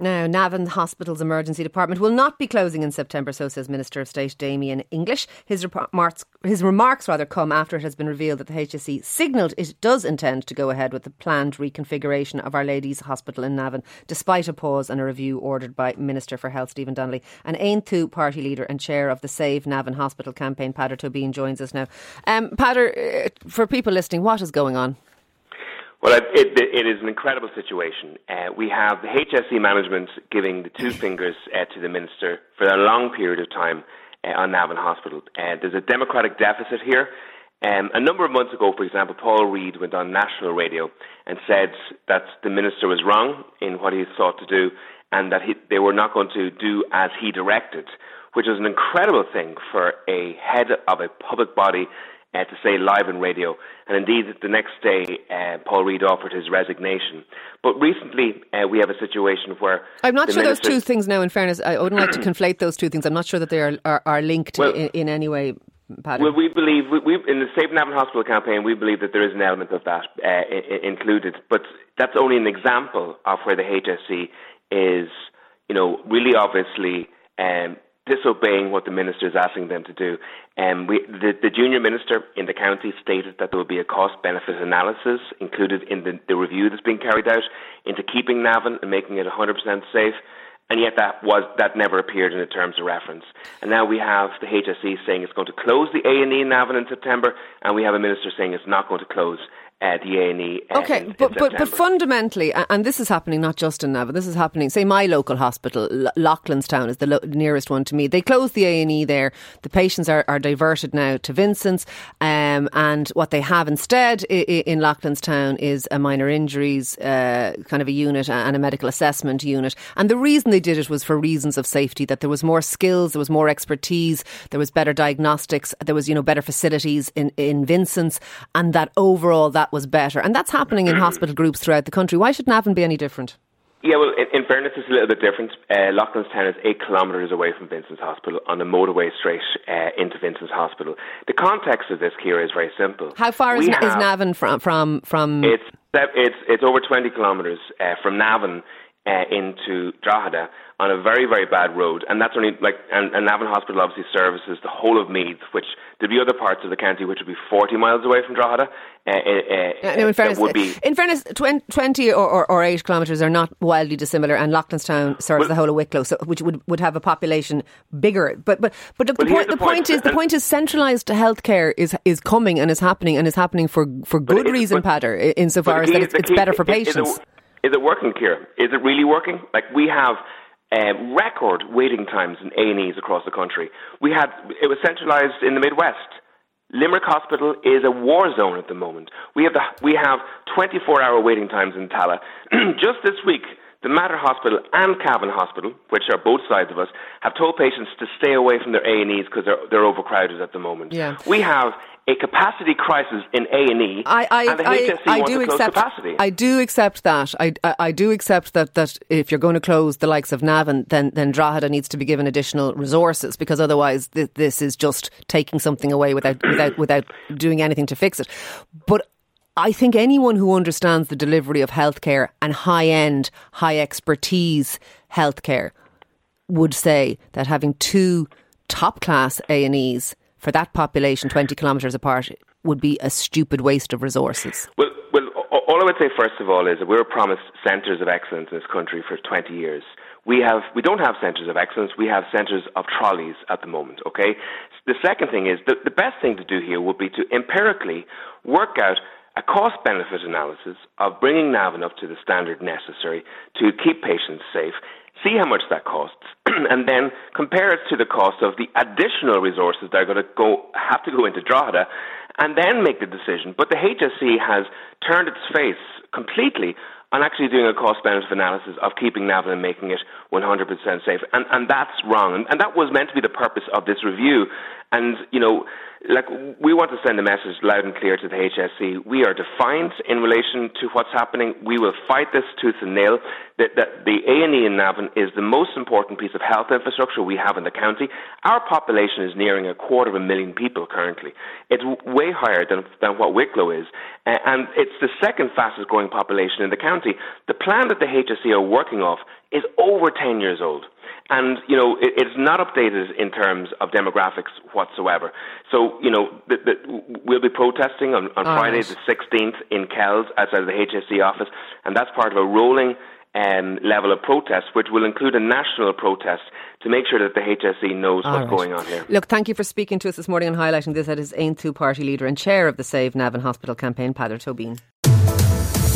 Now, Navan Hospital's emergency department will not be closing in September, so says Minister of State Damien English. His remarks, his remarks rather come after it has been revealed that the HSE signalled it does intend to go ahead with the planned reconfiguration of Our Lady's Hospital in Navan, despite a pause and a review ordered by Minister for Health Stephen Donnelly. And Aontú party leader and chair of the Save Navan Hospital campaign, Peadar Tóibín, joins us now. Um, Peadar, uh, for people listening, what is going on? Well, it, it, is an incredible situation. Uh, we have the HSE management giving the two fingers uh, to the minister for a long period of time uh, on Navan Hospital. Uh, there's a democratic deficit here. Um, a number of months ago, for example, Paul Reid went on national radio and said that the minister was wrong in what he sought to do and that he, they were not going to do as he directed, which is an incredible thing for a head of a public body uh, to say live on radio. And indeed, the next day, uh, Paul Reid offered his resignation. But recently, uh, we have a situation where I'm not sure minister- those two things. Now, in fairness, I wouldn't like to conflate those two things. I'm not sure that they are are, are linked well, in, in, any way. Paddy. Well, we believe we, we, in the Save Navan Hospital campaign, we believe that there is an element of that uh, included, but that's only an example of where the HSE is, you know, really obviously um, disobeying what the minister is asking them to do. Um, we, the, the, junior minister in the county stated that there will be a cost benefit analysis included in the, the, review that's being carried out into keeping Navan and making it 100% safe. And yet that was that never appeared in the terms of reference. And now we have the HSE saying it's going to close the A and E in Navan in September, and we have a minister saying it's not going to close uh, the A&E. Uh, okay, in, but, in but but fundamentally, and this is happening not just in Navan. This is happening. Say my local hospital, Loughlinstown, is the lo- nearest one to me. They closed the A and E there. The patients are, are diverted now to Vincent's, um, and what they have instead in, in Loughlinstown is a minor injuries uh, kind of a unit and a medical assessment unit. And the reason they did it was for reasons of safety. That there was more skills, there was more expertise, there was better diagnostics, there was you know better facilities in in Vincent's, and that overall that was better. And that's happening in hospital groups throughout the country. Why shouldn't Navan be any different? Yeah, well, in, in, fairness, it's a little bit different. Uh, Loughlinstown is eight kilometres away from Vincent's Hospital on the motorway straight uh, into Vincent's Hospital. The context of this, Ciara, is very simple. How far is, have, is, Navan from from from? It's it's it's over twenty kilometres uh, from Navan uh, into Drogheda on a very, very bad road. And that's only like, and, and Navan Hospital obviously services the whole of Meath, which there'd be other parts of the county which would be 40 miles away from Drogheda. Uh, uh, no, in fairness, would be, in fairness 20 or, or, or 8 kilometres are not wildly dissimilar, and Loughlinstown serves well, the whole of Wicklow, so, which would, would have a population bigger. But but but the, well, point, the, the point, point is the point is centralised healthcare is is coming and is happening and is happening for for good reason, Peadar, insofar as that it's, it's better for patients. Is it working, Ciara? Is it really working? Like we have uh, record waiting times in A&Es across the country. We had it was centralised in the Midwest. Limerick Hospital is a war zone at the moment. We have the, we have 24-hour waiting times in Tallaght. Just this week, the Mater Hospital and Cavan Hospital, which are both sides of us, have told patients to stay away from their A&Es because they're, they're overcrowded at the moment. Yeah. We have a capacity crisis in A and E, and the HSE I, I do accept, capacity. I do accept that. I, I, I, do accept that, that if you're going to close the likes of Navan, then then Drogheda needs to be given additional resources because otherwise th- this is just taking something away without without without doing anything to fix it. But I think anyone who understands the delivery of healthcare and high end, high expertise healthcare would say that having two top class A and E's for that population 20 kilometres apart would be a stupid waste of resources? Well, well, all I would say first of all is that we were promised centres of excellence in this country for 20 years. We have we don't have centres of excellence. We have centres of trolleys at the moment. Okay. The second thing is the, the best thing to do here would be to empirically work out a cost benefit analysis of bringing Navan up to the standard necessary to keep patients safe see how much that costs, and then compare it to the cost of the additional resources that are going to go have to go into Drogheda, and then make the decision. But the HSE has turned its face completely on actually doing a cost benefit analysis of keeping Navan and making it 100% safe, and and that's wrong, and, and that was meant to be the purpose of this review, and you know like we want to send a message loud and clear to the HSE. We are defiant in relation to what's happening. We will fight this tooth and nail. That, that the A and E in Navan is the most important piece of health infrastructure we have in the county. Our population is nearing a quarter of a million people currently. It's way higher than than what Wicklow is, and it's the second fastest growing population in the county. The plan that the HSE are working off is over ten years old and you know it, it's not updated in terms of demographics whatsoever. So you know the, the, we'll be protesting on, on Friday right. the 16th in Kells outside of the HSE office, and that's part of a rolling um, level of protest, which will include a national protest to make sure that the HSE knows All what's right. going on here. Look, thank you for speaking to us this morning and highlighting this That is as Aontú party leader and chair of the Save Navan Hospital campaign, Peadar